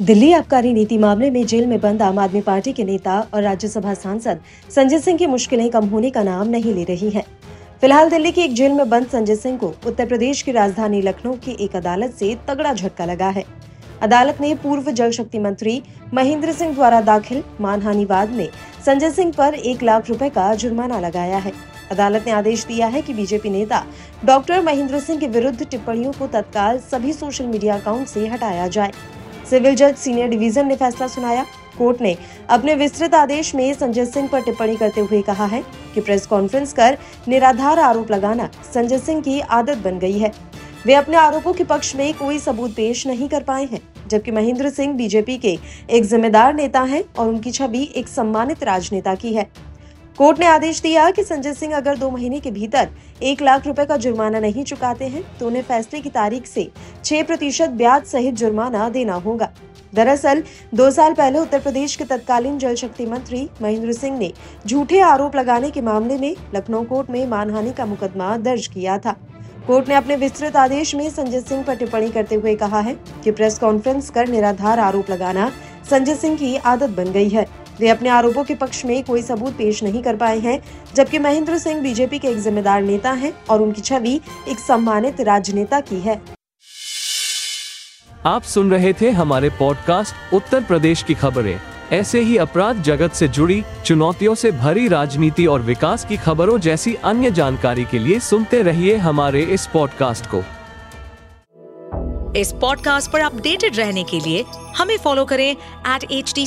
दिल्ली आबकारी नीति मामले में जेल में बंद आम आदमी पार्टी के नेता और राज्यसभा सांसद संजय सिंह की मुश्किलें कम होने का नाम नहीं ले रही हैं। फ़िलहाल दिल्ली की एक जेल में बंद संजय सिंह को उत्तर प्रदेश की राजधानी लखनऊ की एक अदालत से तगड़ा झटका लगा है। अदालत ने पूर्व जल शक्ति मंत्री महेंद्र सिंह द्वारा दाखिल मानहानि वाद में संजय सिंह पर एक लाख रुपए का जुर्माना लगाया है। अदालत ने आदेश दिया है कि बीजेपी नेता डॉक्टर महेंद्र सिंह के विरुद्ध टिप्पणियों को तत्काल सभी सोशल मीडिया अकाउंट से हटाया जाए। सिविल जज सीनियर डिवीज़न ने फैसला सुनाया। कोर्ट ने अपने विस्तृत आदेश में संजय सिंह पर टिप्पणी करते हुए कहा है कि प्रेस कॉन्फ्रेंस कर निराधार आरोप लगाना संजय सिंह की आदत बन गई है। वे अपने आरोपों के पक्ष में कोई सबूत पेश नहीं कर पाए हैं, जबकि महेंद्र सिंह बीजेपी के एक जिम्मेदार नेता हैं और उनकी छवि एक सम्मानित राजनेता की है। कोर्ट ने आदेश दिया कि संजय सिंह अगर दो महीने के भीतर एक लाख रुपए का जुर्माना नहीं चुकाते हैं तो उन्हें फैसले की तारीख से छह प्रतिशत ब्याज सहित जुर्माना देना होगा। दरअसल, दो साल पहले उत्तर प्रदेश के तत्कालीन जल शक्ति मंत्री महेंद्र सिंह ने झूठे आरोप लगाने के मामले में लखनऊ कोर्ट में मानहानि का मुकदमा दर्ज किया था। कोर्ट ने अपने विस्तृत आदेश में संजय सिंह पर टिप्पणी करते हुए कहा है कि प्रेस कॉन्फ्रेंस कर निराधार आरोप लगाना संजय सिंह की आदत बन गई है। वे अपने आरोपों के पक्ष में कोई सबूत पेश नहीं कर पाए हैं जबकि महेंद्र सिंह बीजेपी के एक जिम्मेदार नेता हैं और उनकी छवि एक सम्मानित राजनेता की है। आप सुन रहे थे हमारे पॉडकास्ट उत्तर प्रदेश की खबरें। ऐसे ही अपराध जगत से जुड़ी चुनौतियों से भरी राजनीति और विकास की खबरों जैसी अन्य जानकारी के लिए सुनते रहिए हमारे इस पॉडकास्ट को। इस पॉडकास्ट पर अपडेटेड रहने के लिए हमें फॉलो करें एट एच डी